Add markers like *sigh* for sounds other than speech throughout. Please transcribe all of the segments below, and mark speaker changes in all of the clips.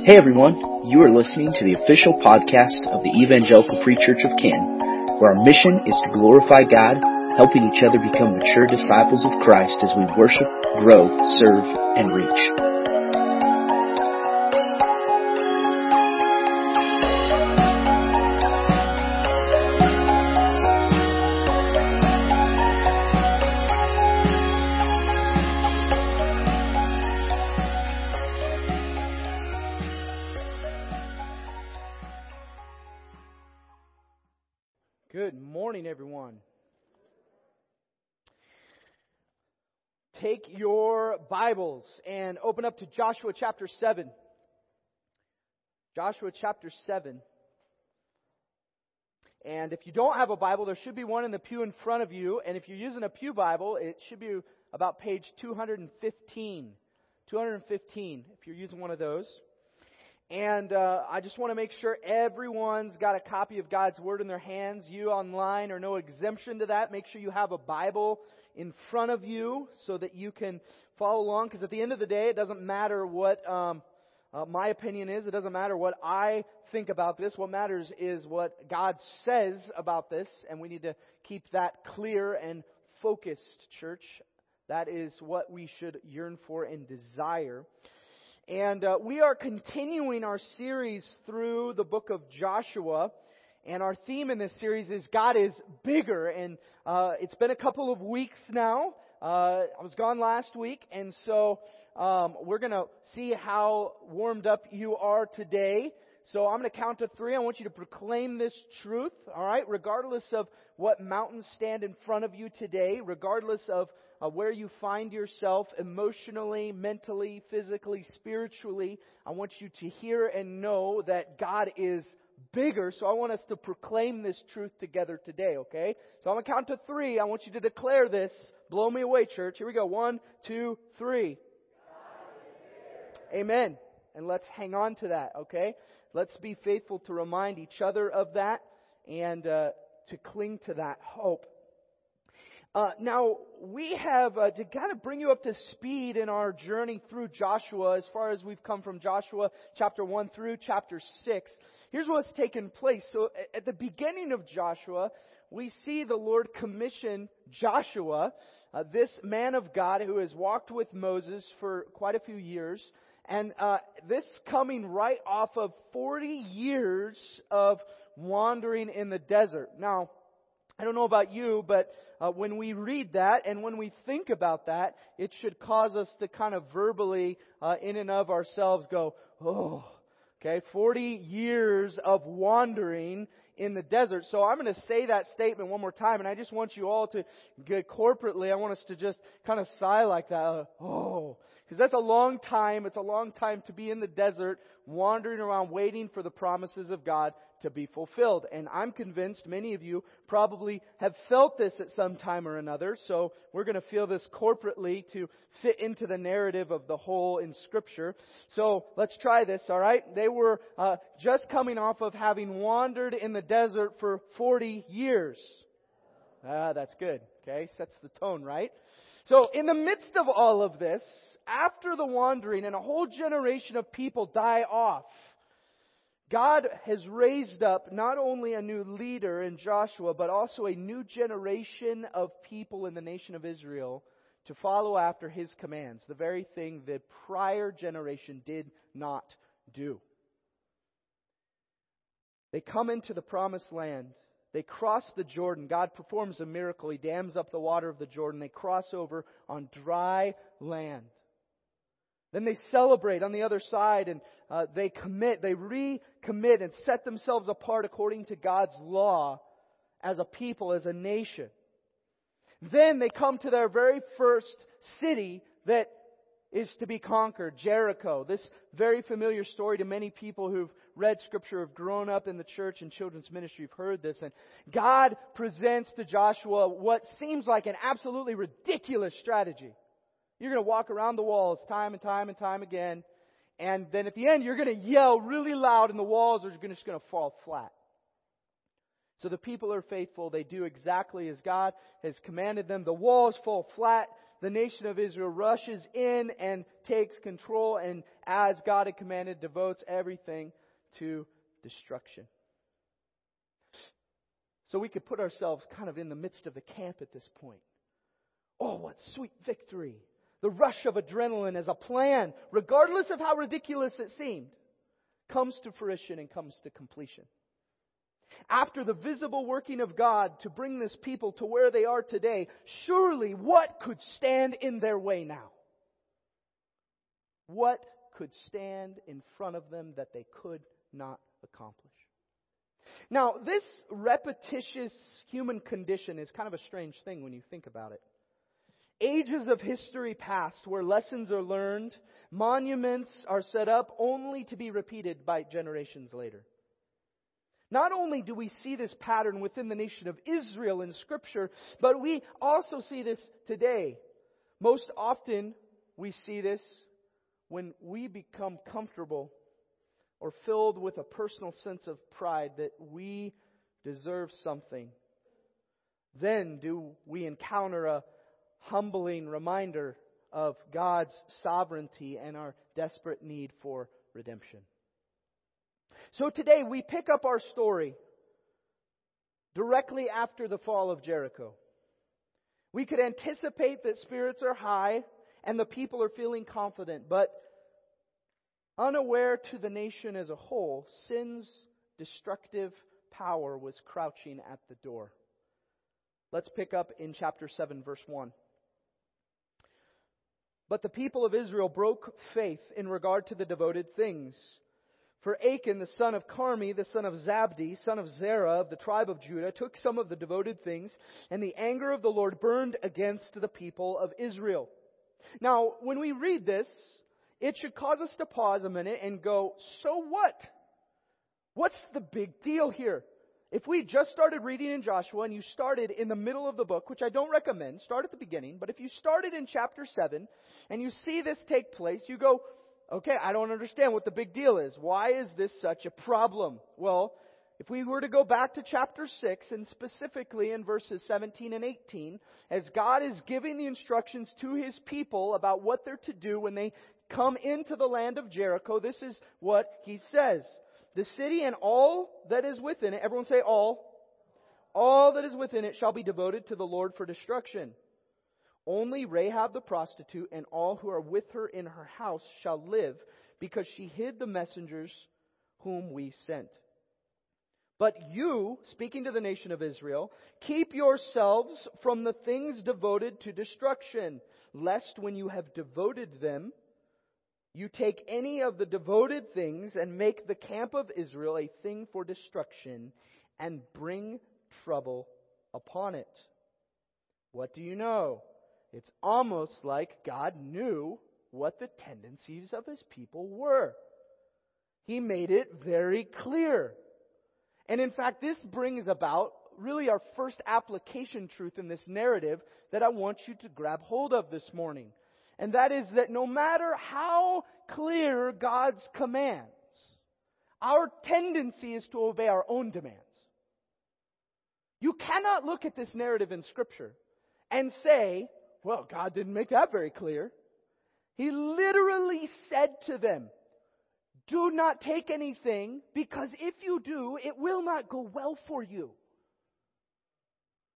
Speaker 1: Hey everyone, you are listening to the official podcast of the Evangelical Free Church of Canton, where our mission is to glorify God, helping each other become mature disciples of Christ as we worship, grow, serve, and reach.
Speaker 2: Your Bibles and open up to Joshua chapter 7. Joshua chapter 7. And if you don't have a Bible, there should be one in the pew in front of you. And if you're using a Pew Bible, it should be about page 215. 215, if you're using one of those. And uh, I just want to make sure everyone's got a copy of God's Word in their hands. You online are no exemption to that. Make sure you have a Bible in front of you so that you can follow along. Because at the end of the day, it doesn't matter what um, uh, my opinion is. It doesn't matter what I think about this. What matters is what God says about this, and we need to keep that clear and focused, church. That is what we should yearn for and desire. And uh, we are continuing our series through the book of Joshua. And our theme in this series is God is bigger. And uh, it's been a couple of weeks now. Uh, I was gone last week. And so um, we're going to see how warmed up you are today. So I'm going to count to three. I want you to proclaim this truth, all right? Regardless of what mountains stand in front of you today, regardless of uh, where you find yourself emotionally, mentally, physically, spiritually, I want you to hear and know that God is bigger. So I want us to proclaim this truth together today, okay? So I'm going to count to three. I want you to declare this. Blow me away, church. Here we go. One, two, three. Amen. And let's hang on to that, okay? Let's be faithful to remind each other of that and uh, to cling to that hope. Uh, now, we have uh, to kind of bring you up to speed in our journey through Joshua as far as we've come from Joshua chapter 1 through chapter 6. Here's what's taken place. So, at the beginning of Joshua, we see the Lord commission Joshua, uh, this man of God who has walked with Moses for quite a few years, and uh, this coming right off of 40 years of wandering in the desert. Now, I don't know about you, but uh, when we read that and when we think about that, it should cause us to kind of verbally, uh, in and of ourselves, go, oh, okay, 40 years of wandering in the desert. So I'm going to say that statement one more time, and I just want you all to corporately, I want us to just kind of sigh like that. Oh, because that's a long time. It's a long time to be in the desert, wandering around waiting for the promises of God to be fulfilled. And I'm convinced many of you probably have felt this at some time or another. So we're going to feel this corporately to fit into the narrative of the whole in Scripture. So let's try this, alright? They were uh, just coming off of having wandered in the desert for 40 years. Ah, that's good. Okay, sets the tone, right? So in the midst of all of this, after the wandering and a whole generation of people die off, God has raised up not only a new leader in Joshua, but also a new generation of people in the nation of Israel to follow after his commands, the very thing the prior generation did not do. They come into the promised land. They cross the Jordan. God performs a miracle. He dams up the water of the Jordan. They cross over on dry land. Then they celebrate on the other side and uh, they commit, they recommit and set themselves apart according to God's law as a people, as a nation. Then they come to their very first city that is to be conquered, Jericho. This very familiar story to many people who've read scripture, have grown up in the church and children's ministry, have heard this. And God presents to Joshua what seems like an absolutely ridiculous strategy. You're going to walk around the walls time and time and time again. And then at the end, you're going to yell really loud and the walls are just going to fall flat. So the people are faithful. They do exactly as God has commanded them. The walls fall flat. the nation of Israel rushes in and takes control and, as God had commanded, devotes everything to destruction. So we could put ourselves kind of in the midst of the camp at this point. Oh, what sweet victory. The rush of adrenaline as a plan, regardless of how ridiculous it seemed, comes to fruition and comes to completion. After the visible working of God to bring this people to where they are today, surely what could stand in their way now? What could stand in front of them that they could not accomplish? Now, this repetitious human condition is kind of a strange thing when you think about it. Ages of history past where lessons are learned, monuments are set up only to be repeated by generations later. Not only do we see this pattern within the nation of Israel in Scripture, but we also see this today. Most often, we see this when we become comfortable or filled with a personal sense of pride that we deserve something, then do we encounter a humbling reminder of God's sovereignty and our desperate need for redemption. So today we pick up our story directly after the fall of Jericho. We could anticipate that spirits are high and the people are feeling confident, but Unaware to the nation as a whole, sin's destructive power was crouching at the door. Let's pick up in chapter 7, verse 1. But the people of Israel broke faith in regard to the devoted things. For Achan, the son of Carmi, the son of Zabdi, son of Zerah of the tribe of Judah, took some of the devoted things, and the anger of the Lord burned against the people of Israel. Now, when we read this, it should cause us to pause a minute and go, so what? What's the big deal here? If we just started reading in Joshua and you started in the middle of the book, which I don't recommend, start at the beginning, but if you started in chapter 7 and you see this take place, you go, okay, I don't understand what the big deal is. Why is this such a problem? Well, if we were to go back to chapter 6 and specifically in verses 17 and 18, as God is giving the instructions to His people about what they're to do when they come into the land of Jericho, this is what he says. The city and all that is within it, everyone say all, all that is within it shall be devoted to the Lord for destruction. Only Rahab the prostitute and all who are with her in her house shall live, because she hid the messengers whom we sent. But you, speaking to the nation of Israel, keep yourselves from the things devoted to destruction, lest when you have devoted them, you take any of the devoted things and make the camp of Israel a thing for destruction and bring trouble upon it. What do you know? It's almost like God knew what the tendencies of his people were. He made it very clear. And in fact, this brings about really our first application truth in this narrative that I want you to grab hold of this morning. And that is that no matter how clear God's commands, our tendency is to obey our own demands. You cannot look at this narrative in Scripture and say, well, God didn't make that very clear. He literally said to them, do not take anything because if you do, it will not go well for you.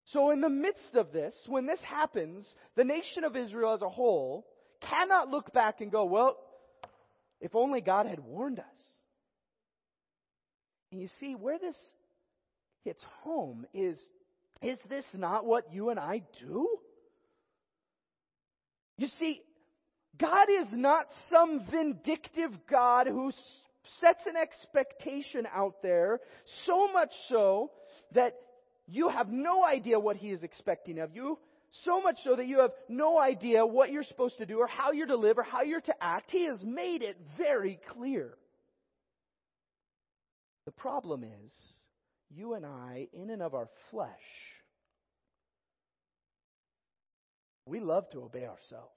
Speaker 2: So in the midst of this, when this happens, the nation of Israel as a whole cannot look back and go, well, if only God had warned us. And you see, where this hits home is is this not what you and I do? You see, God is not some vindictive God who sets an expectation out there so much so that you have no idea what He is expecting of you. So much so that you have no idea what you're supposed to do or how you're to live or how you're to act. He has made it very clear. The problem is, you and I, in and of our flesh, we love to obey ourselves.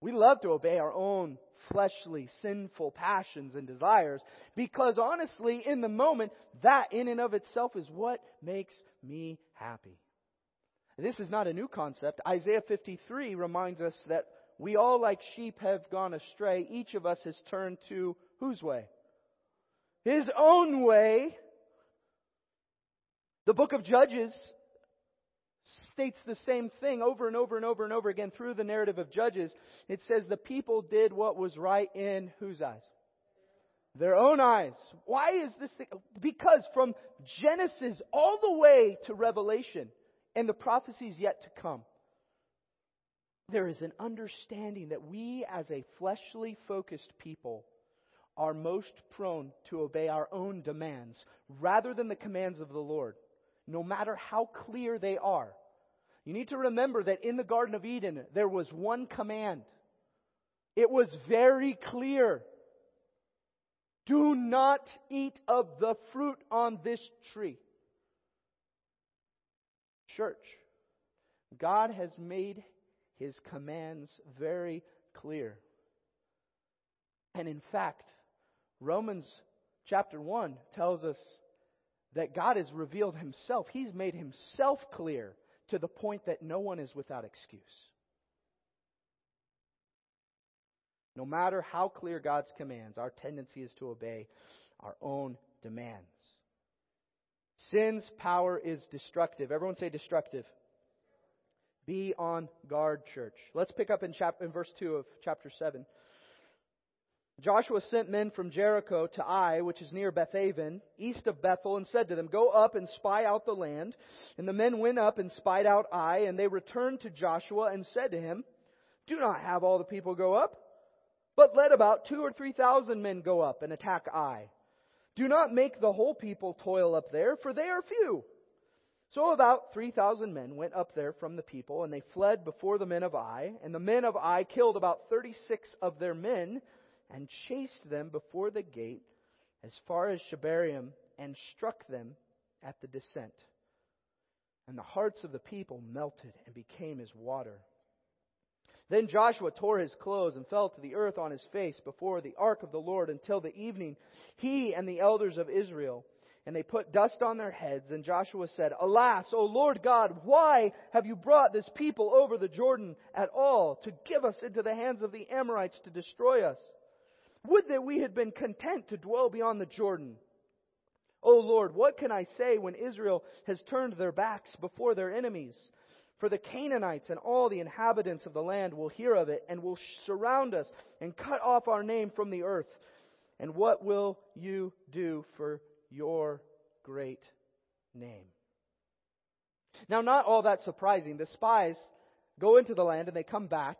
Speaker 2: We love to obey our own fleshly, sinful passions and desires because honestly, in the moment, that in and of itself is what makes me happy. This is not a new concept. Isaiah 53 reminds us that we all, like sheep, have gone astray. Each of us has turned to whose way? His own way. The book of Judges states the same thing over and over and over and over again through the narrative of Judges. It says the people did what was right in whose eyes? Their own eyes. Why is this thing? Because from Genesis all the way to Revelation and the prophecies yet to come, there is an understanding that we as a fleshly focused people are most prone to obey our own demands rather than the commands of the Lord, no matter how clear they are. You need to remember that in the Garden of Eden, there was one command. It was very clear. Do not eat of the fruit on this tree. Church, God has made his commands very clear. And in fact, Romans chapter 1 tells us that God has revealed himself. He's made himself clear to the point that no one is without excuse. No matter how clear God's commands, our tendency is to obey our own demands. Sin's power is destructive. Everyone say destructive. Be on guard, church. Let's pick up in, chap- in verse 2 of chapter 7. Joshua sent men from Jericho to Ai, which is near Bethaven, east of Bethel, and said to them, Go up and spy out the land. And the men went up and spied out Ai, and they returned to Joshua and said to him, Do not have all the people go up, but let about two or three thousand men go up and attack Ai. Do not make the whole people toil up there, for they are few. So about 3,000 men went up there from the people, and they fled before the men of Ai. And the men of Ai killed about 36 of their men, and chased them before the gate as far as Shebarim and struck them at the descent. And the hearts of the people melted and became as water. Then Joshua tore his clothes and fell to the earth on his face before the ark of the Lord until the evening, he and the elders of Israel. And they put dust on their heads, and Joshua said, Alas, O Lord God, why have you brought this people over the Jordan at all to give us into the hands of the Amorites to destroy us? Would that we had been content to dwell beyond the Jordan. O Lord, what can I say when Israel has turned their backs before their enemies? For the Canaanites and all the inhabitants of the land will hear of it and will surround us and cut off our name from the earth. And what will you do for your great name? Now, not all that surprising. The spies go into the land and they come back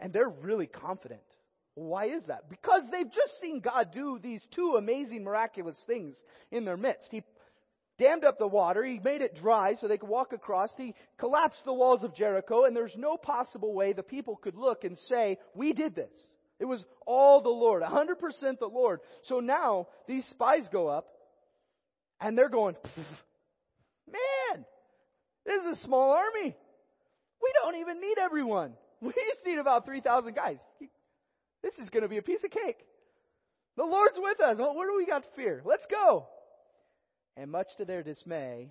Speaker 2: and they're really confident. Why is that? Because they've just seen God do these two amazing, miraculous things in their midst. He dammed up the water, He made it dry so they could walk across, He collapsed the walls of Jericho, and there's no possible way the people could look and say, We did this. It was all the Lord, 100% the Lord. So now these spies go up, and they're going, Man, this is a small army. We don't even need everyone. *laughs* We just need about 3,000 guys. This is going to be a piece of cake. The Lord's with us. What do we got to fear? Let's go. And much to their dismay,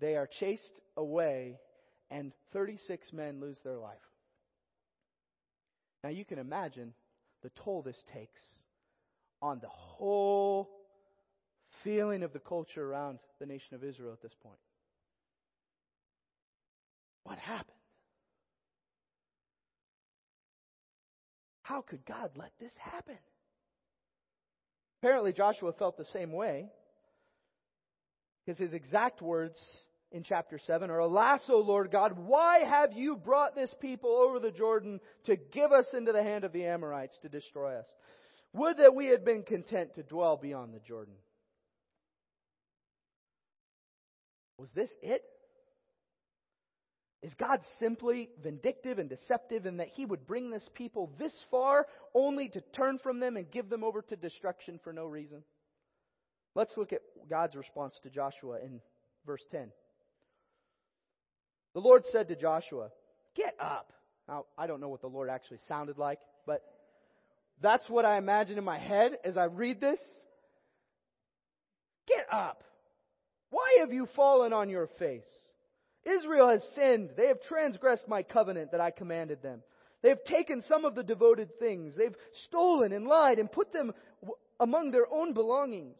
Speaker 2: they are chased away, and 36 men lose their life. Now you can imagine the toll this takes on the whole feeling of the culture around the nation of Israel at this point. What happened? How could God let this happen? Apparently, Joshua felt the same way. Because his exact words in chapter 7 are, Alas, O Lord God, why have you brought this people over the Jordan to give us into the hand of the Amorites to destroy us? Would that we had been content to dwell beyond the Jordan. Was this it? Is God simply vindictive and deceptive in that He would bring this people this far only to turn from them and give them over to destruction for no reason? Let's look at God's response to Joshua in verse 10. The Lord said to Joshua, Get up. Now, I don't know what the Lord actually sounded like, but that's what I imagine in my head as I read this. Get up. Why have you fallen on your face? Israel has sinned. They have transgressed my covenant that I commanded them. They have taken some of the devoted things. They've stolen and lied and put them among their own belongings.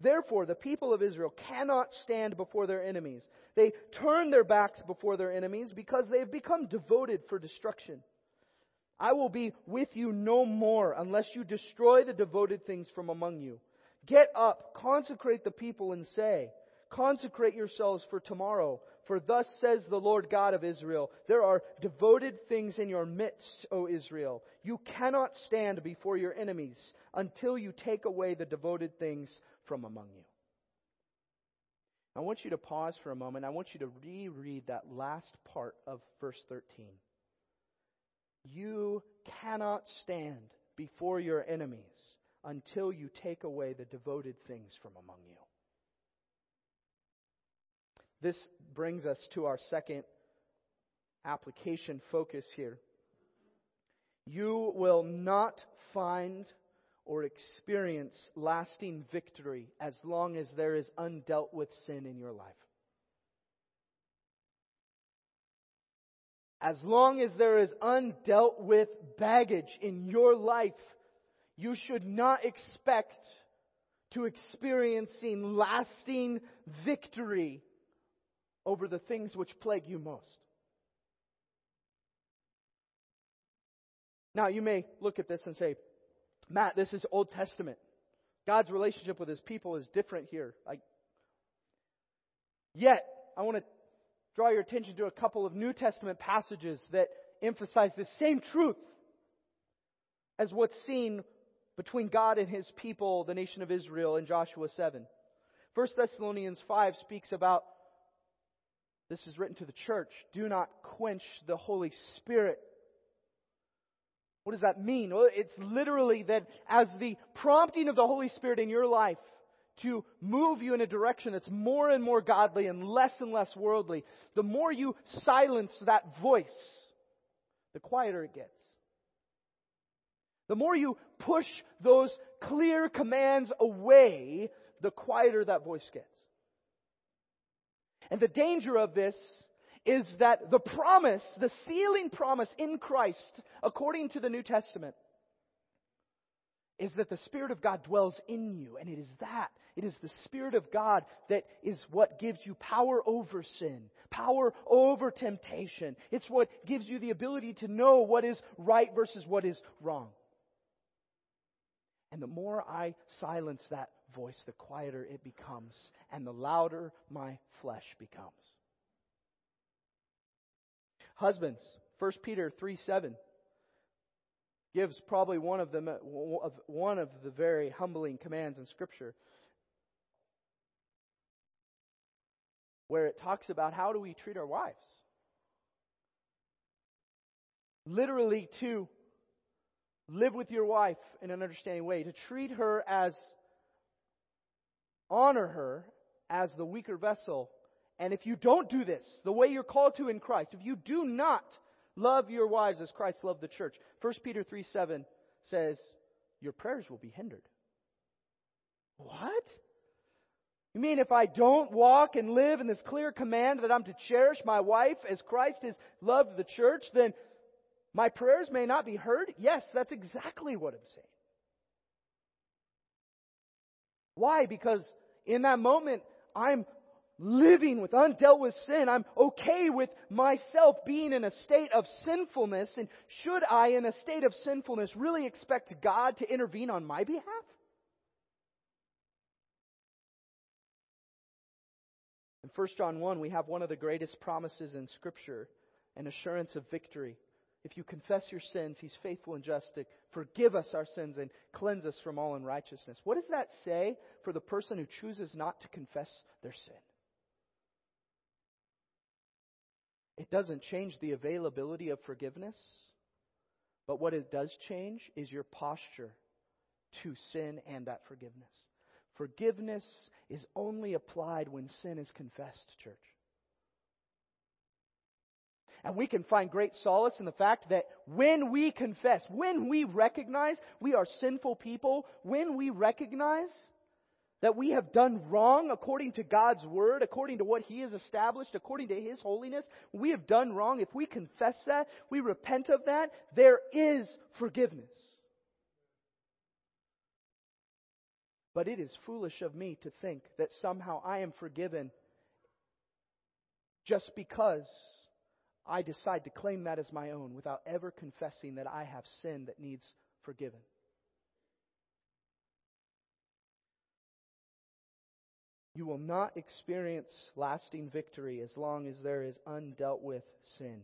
Speaker 2: Therefore, the people of Israel cannot stand before their enemies. They turn their backs before their enemies because they have become devoted for destruction. I will be with you no more unless you destroy the devoted things from among you. Get up, consecrate the people, and say, Consecrate yourselves for tomorrow, for thus says the Lord God of Israel, there are devoted things in your midst, O Israel. You cannot stand before your enemies until you take away the devoted things from among you. I want you to pause for a moment. I want you to reread that last part of verse 13. You cannot stand before your enemies until you take away the devoted things from among you. This brings us to our second application focus here. You will not find or experience lasting victory as long as there is undealt with sin in your life. As long as there is undealt with baggage in your life, you should not expect to experiencing lasting victory over the things which plague you most. Now, you may look at this and say, Matt, this is Old Testament. God's relationship with his people is different here. Like, yet, I want to draw your attention to a couple of New Testament passages that emphasize the same truth as what's seen between God and his people, the nation of Israel, in Joshua 7. 1 Thessalonians 5 speaks about this is written to the church. Do not quench the Holy Spirit. What does that mean? Well, it's literally that as the prompting of the Holy Spirit in your life to move you in a direction that's more and more godly and less and less worldly, the more you silence that voice, the quieter it gets. The more you push those clear commands away, the quieter that voice gets. And the danger of this is that the promise, the sealing promise in Christ, according to the New Testament, is that the Spirit of God dwells in you. And it is that, it is the Spirit of God that is what gives you power over sin, power over temptation. It's what gives you the ability to know what is right versus what is wrong. And the more I silence that voice, the quieter it becomes, and the louder my flesh becomes. Husbands, 1 Peter 3 7 gives probably one of the one of the very humbling commands in Scripture, where it talks about how do we treat our wives. Literally, to live with your wife in an understanding way, to treat her as honor her as the weaker vessel. And if you don't do this the way you're called to in Christ, if you do not love your wives as Christ loved the church, 1 Peter 3 7 says, your prayers will be hindered. What? You mean if I don't walk and live in this clear command that I'm to cherish my wife as Christ has loved the church, then my prayers may not be heard? Yes, that's exactly what I'm saying. Why? Because in that moment, I'm living with undealt with sin. I'm okay with myself being in a state of sinfulness. And should I, in a state of sinfulness, really expect God to intervene on my behalf? In 1 John 1, we have one of the greatest promises in Scripture an assurance of victory. If you confess your sins, He's faithful and just to forgive us our sins and cleanse us from all unrighteousness. What does that say for the person who chooses not to confess their sin? It doesn't change the availability of forgiveness, but what it does change is your posture to sin and that forgiveness. Forgiveness is only applied when sin is confessed, church. And we can find great solace in the fact that when we confess, when we recognize we are sinful people, when we recognize that we have done wrong according to God's word, according to what He has established, according to His holiness, we have done wrong, if we confess that, we repent of that, there is forgiveness. But it is foolish of me to think that somehow I am forgiven just because I decide to claim that as my own without ever confessing that I have sin that needs forgiven. You will not experience lasting victory as long as there is undealt with sin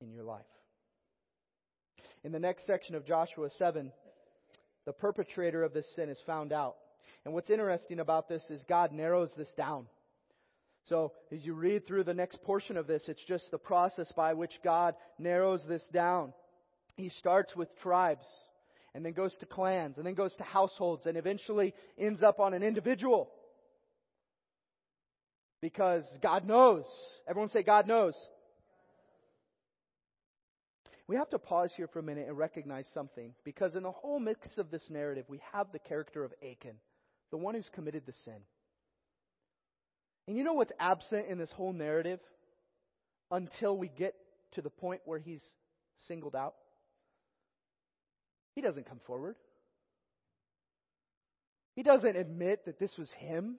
Speaker 2: in your life. In the next section of Joshua 7, the perpetrator of this sin is found out. And what's interesting about this is God narrows this down. So, as you read through the next portion of this, it's just the process by which God narrows this down. He starts with tribes and then goes to clans, and then goes to households, and eventually ends up on an individual. Because God knows. Everyone say, God knows. We have to pause here for a minute and recognize something. Because in the whole mix of this narrative, we have the character of Achan, the one who's committed the sin. And you know what's absent in this whole narrative until we get to the point where he's singled out? He doesn't come forward. He doesn't admit that this was him.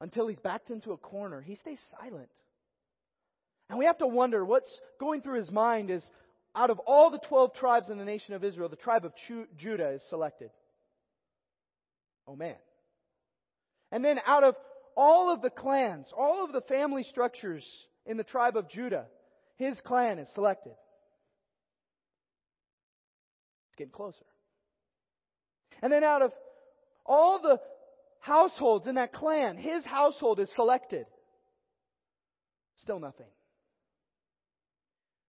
Speaker 2: Until he's backed into a corner, he stays silent. And we have to wonder what's going through his mind is out of all the 12 tribes in the nation of Israel, the tribe of Judah is selected. Oh man. And then out of all of the clans, all of the family structures in the tribe of Judah, his clan is selected. It's getting closer. And then out of all the households in that clan, his household is selected. Still nothing.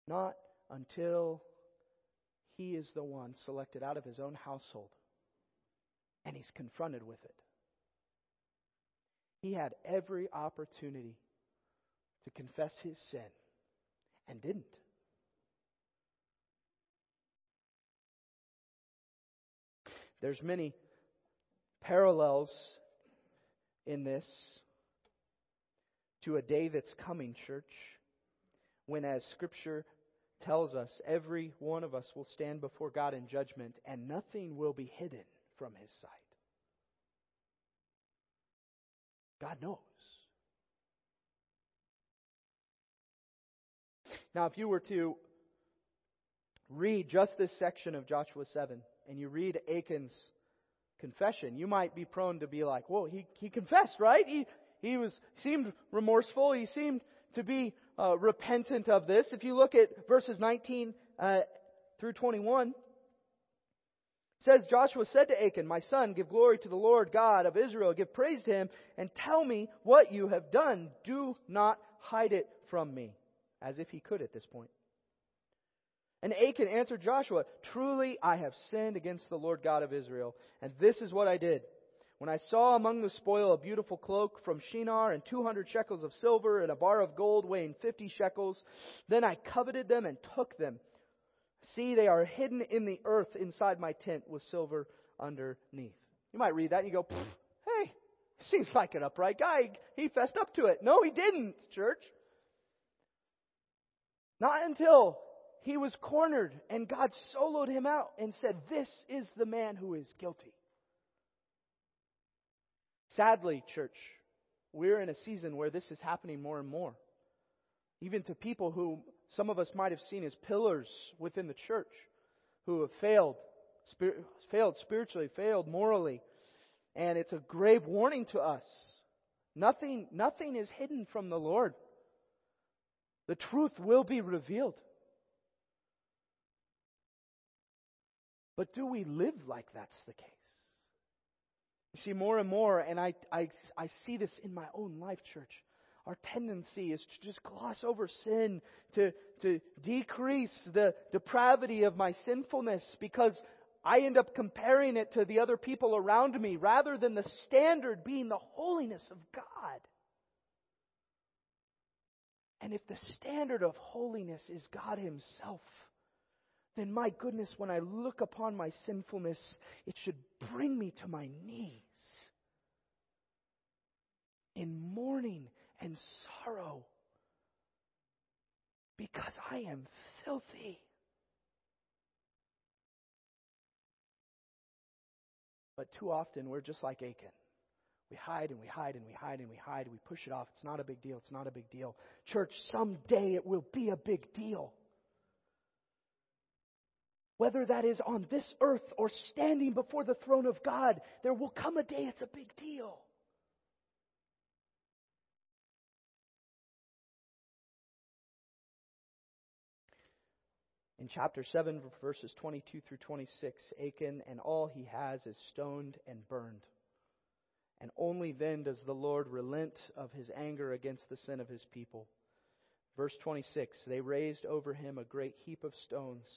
Speaker 2: Not until he is the one selected out of his own household and he's confronted with it. He had every opportunity to confess his sin and didn't. There's many parallels in this to a day that's coming, church, when, as Scripture tells us, every one of us will stand before God in judgment and nothing will be hidden from His sight. God knows. Now, if you were to read just this section of Joshua 7, and you read Achan's confession, you might be prone to be like, "Whoa, he he confessed, right? He he was seemed remorseful. He seemed to be uh, repentant of this." If you look at verses 19 uh, through 21, says Joshua said to Achan, "My son, give glory to the Lord God of Israel. Give praise to Him, and tell me what you have done. Do not hide it from me." As if he could at this point. And Achan answered Joshua, Truly I have sinned against the Lord God of Israel, and this is what I did. When I saw among the spoil a beautiful cloak from Shinar and 200 shekels of silver and a bar of gold weighing 50 shekels, then I coveted them and took them. See, they are hidden in the earth inside my tent with silver underneath. You might read that and you go, hey, seems like an upright guy. He fessed up to it. No, he didn't, church. Not until he was cornered, and God soloed him out and said, This is the man who is guilty. Sadly, church, we're in a season where this is happening more and more. Even to people who some of us might have seen as pillars within the church, who have failed, failed spiritually, failed morally. And it's a grave warning to us. Nothing, nothing is hidden from the Lord. The truth will be revealed. But do we live like that's the case? You see, more and more, and I, I, I see this in my own life, church. Our tendency is to just gloss over sin, to, to decrease the depravity of my sinfulness because I end up comparing it to the other people around me rather than the standard being the holiness of God. And if the standard of holiness is God Himself, then my goodness, when I look upon my sinfulness, it should bring me to my knees in mourning and sorrow because I am filthy. But too often we're just like Achan. We hide and we hide and we hide and we hide. We push it off. It's not a big deal. It's not a big deal. Church, someday it will be a big deal. Whether that is on this earth or standing before the throne of God, there will come a day it's a big deal. In chapter 7, verses 22 through 26, Achan and all he has is stoned and burned. And only then does the Lord relent of his anger against the sin of his people. Verse 26 They raised over him a great heap of stones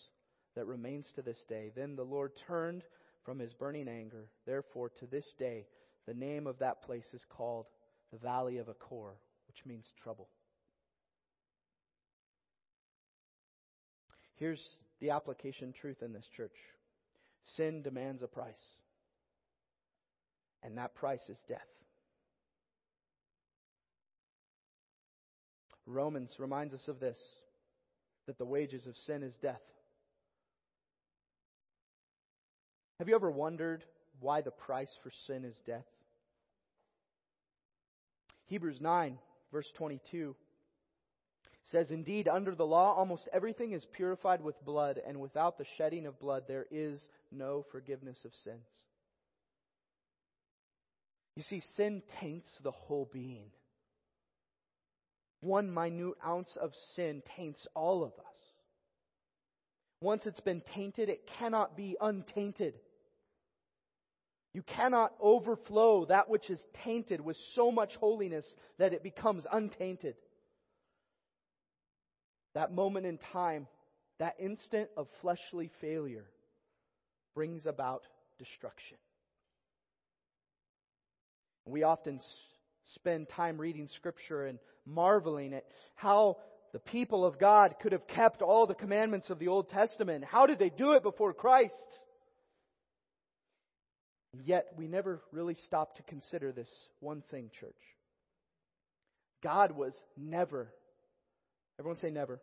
Speaker 2: that remains to this day. Then the Lord turned from his burning anger. Therefore, to this day, the name of that place is called the Valley of Achor, which means trouble. Here's the application truth in this church sin demands a price, and that price is death. Romans reminds us of this that the wages of sin is death. Have you ever wondered why the price for sin is death? Hebrews 9, verse 22 says, Indeed, under the law, almost everything is purified with blood, and without the shedding of blood, there is no forgiveness of sins. You see, sin taints the whole being. One minute ounce of sin taints all of us. Once it's been tainted, it cannot be untainted. You cannot overflow that which is tainted with so much holiness that it becomes untainted. That moment in time, that instant of fleshly failure, brings about destruction. We often spend time reading Scripture and marveling at how the people of God could have kept all the commandments of the Old Testament. How did they do it before Christ? Yet we never really stop to consider this one thing, church. God was never Everyone say never.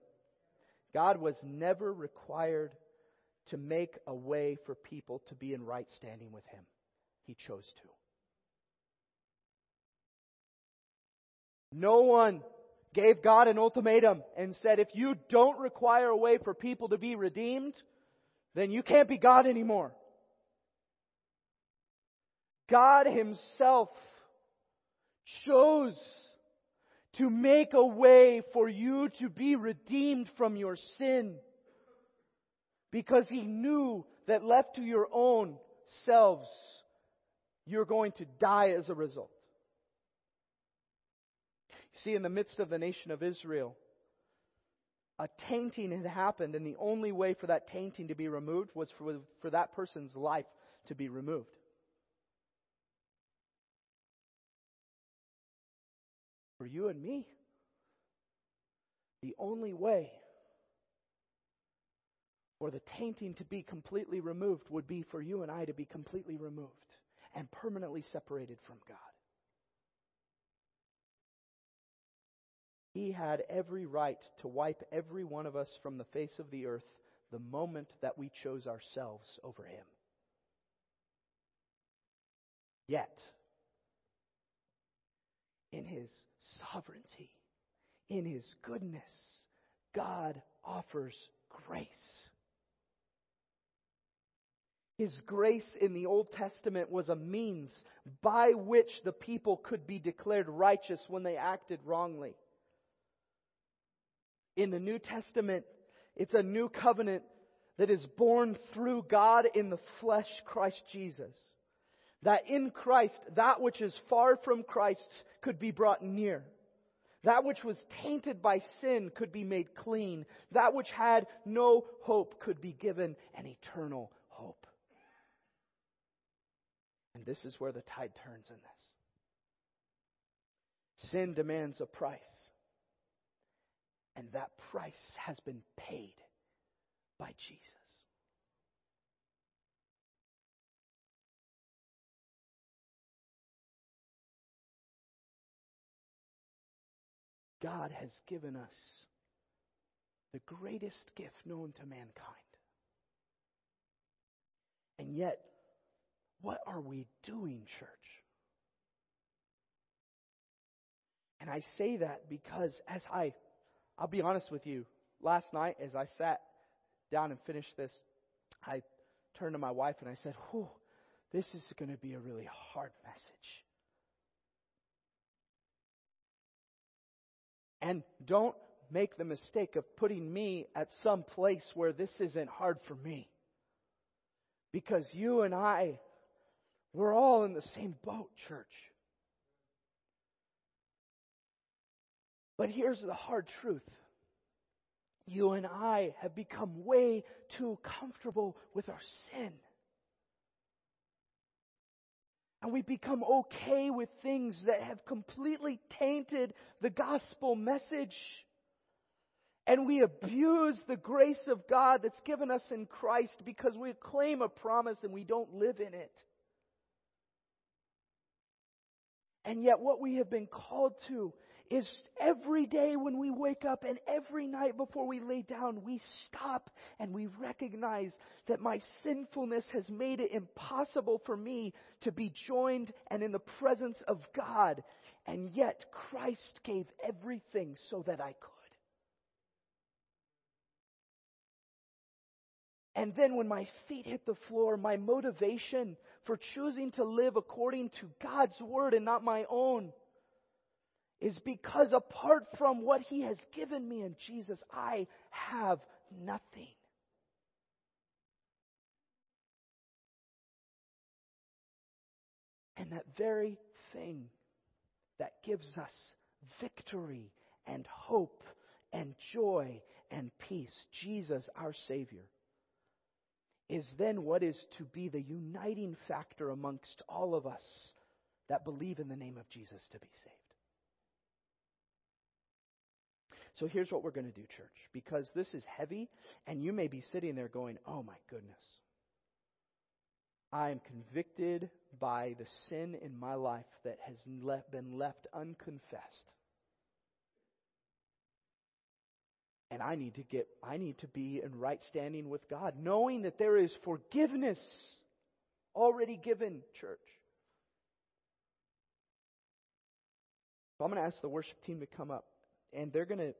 Speaker 2: God was never required to make a way for people to be in right standing with Him. He chose to. No one gave God an ultimatum and said, if you don't require a way for people to be redeemed, then you can't be God anymore. God Himself chose to make a way for you to be redeemed from your sin. Because he knew that left to your own selves, you're going to die as a result. You see, in the midst of the nation of Israel, a tainting had happened, and the only way for that tainting to be removed was for, for that person's life to be removed. For you and me, the only way for the tainting to be completely removed would be for you and I to be completely removed and permanently separated from God. He had every right to wipe every one of us from the face of the earth the moment that we chose ourselves over Him. Yet, in His sovereignty, in His goodness, God offers grace. His grace in the Old Testament was a means by which the people could be declared righteous when they acted wrongly. In the New Testament, it's a new covenant that is born through God in the flesh, Christ Jesus. That in Christ, that which is far from Christ could be brought near. That which was tainted by sin could be made clean. That which had no hope could be given an eternal hope. And this is where the tide turns in this. Sin demands a price. And that price has been paid by Jesus. God has given us the greatest gift known to mankind. And yet, what are we doing, church? And I say that because as I, I'll be honest with you, last night as I sat down and finished this, I turned to my wife and I said, Whew, this is going to be a really hard message. And don't make the mistake of putting me at some place where this isn't hard for me. Because you and I, we're all in the same boat, church. But here's the hard truth. You and I have become way too comfortable with our sin. And we become okay with things that have completely tainted the gospel message. And we abuse the grace of God that's given us in Christ because we claim a promise and we don't live in it. And yet, what we have been called to is every day when we wake up and every night before we lay down, we stop and we recognize that my sinfulness has made it impossible for me to be joined and in the presence of God. And yet, Christ gave everything so that I could. And then when my feet hit the floor, my motivation for choosing to live according to God's word and not my own is because apart from what He has given me in Jesus, I have nothing. And that very thing that gives us victory and hope and joy and peace, Jesus, our Savior, is then what is to be the uniting factor amongst all of us that believe in the name of Jesus to be saved. So here's what we're going to do, church, because this is heavy, and you may be sitting there going, oh my goodness. I am convicted by the sin in my life that has been left unconfessed. And I need to get, I need to be in right standing with God, knowing that there is forgiveness already given, church. So I'm going to ask the worship team to come up, and they're going to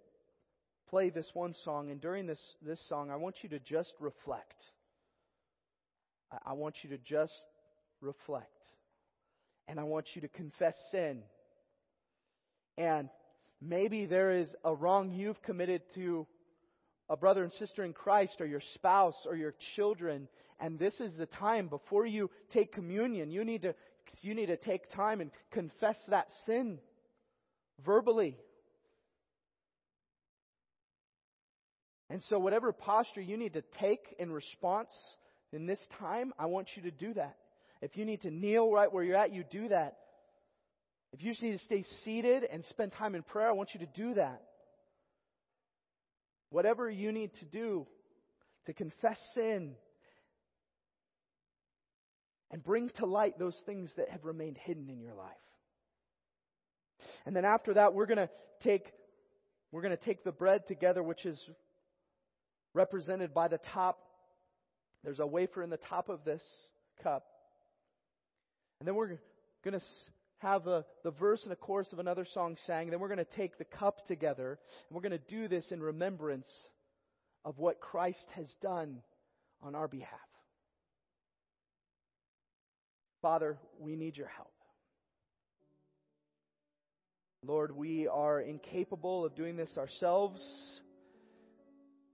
Speaker 2: play this one song, and during this, this song, I want you to just reflect. I, I want you to just reflect. And I want you to confess sin. And maybe there is a wrong you've committed to a brother and sister in Christ or your spouse or your children. And this is the time before you take communion. You need to, you need to take time and confess that sin verbally. And so, whatever posture you need to take in response in this time, I want you to do that. If you need to kneel right where you're at, you do that. If you just need to stay seated and spend time in prayer, I want you to do that. Whatever you need to do to confess sin and bring to light those things that have remained hidden in your life. And then after that, we're going to take we're going to take the bread together, which is represented by the top. There's a wafer in the top of this cup. And then we're going to have a, the verse and a chorus of another song sang. Then we're going to take the cup together. And we're going to do this in remembrance of what Christ has done on our behalf. Father, we need your help. Lord, we are incapable of doing this ourselves.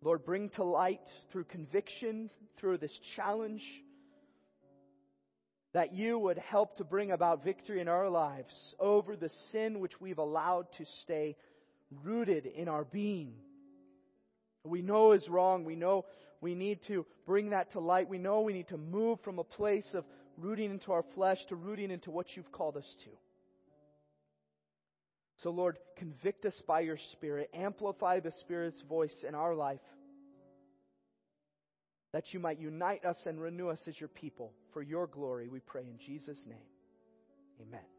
Speaker 2: Lord, bring to light through conviction, through this challenge, that you would help to bring about victory in our lives over the sin which we've allowed to stay rooted in our being. We know is wrong. We know we need to bring that to light. We know we need to move from a place of rooting into our flesh to rooting into what you've called us to. So, Lord, convict us by your Spirit. Amplify the Spirit's voice in our life. That you might unite us and renew us as your people. For your glory, we pray in Jesus' name. Amen.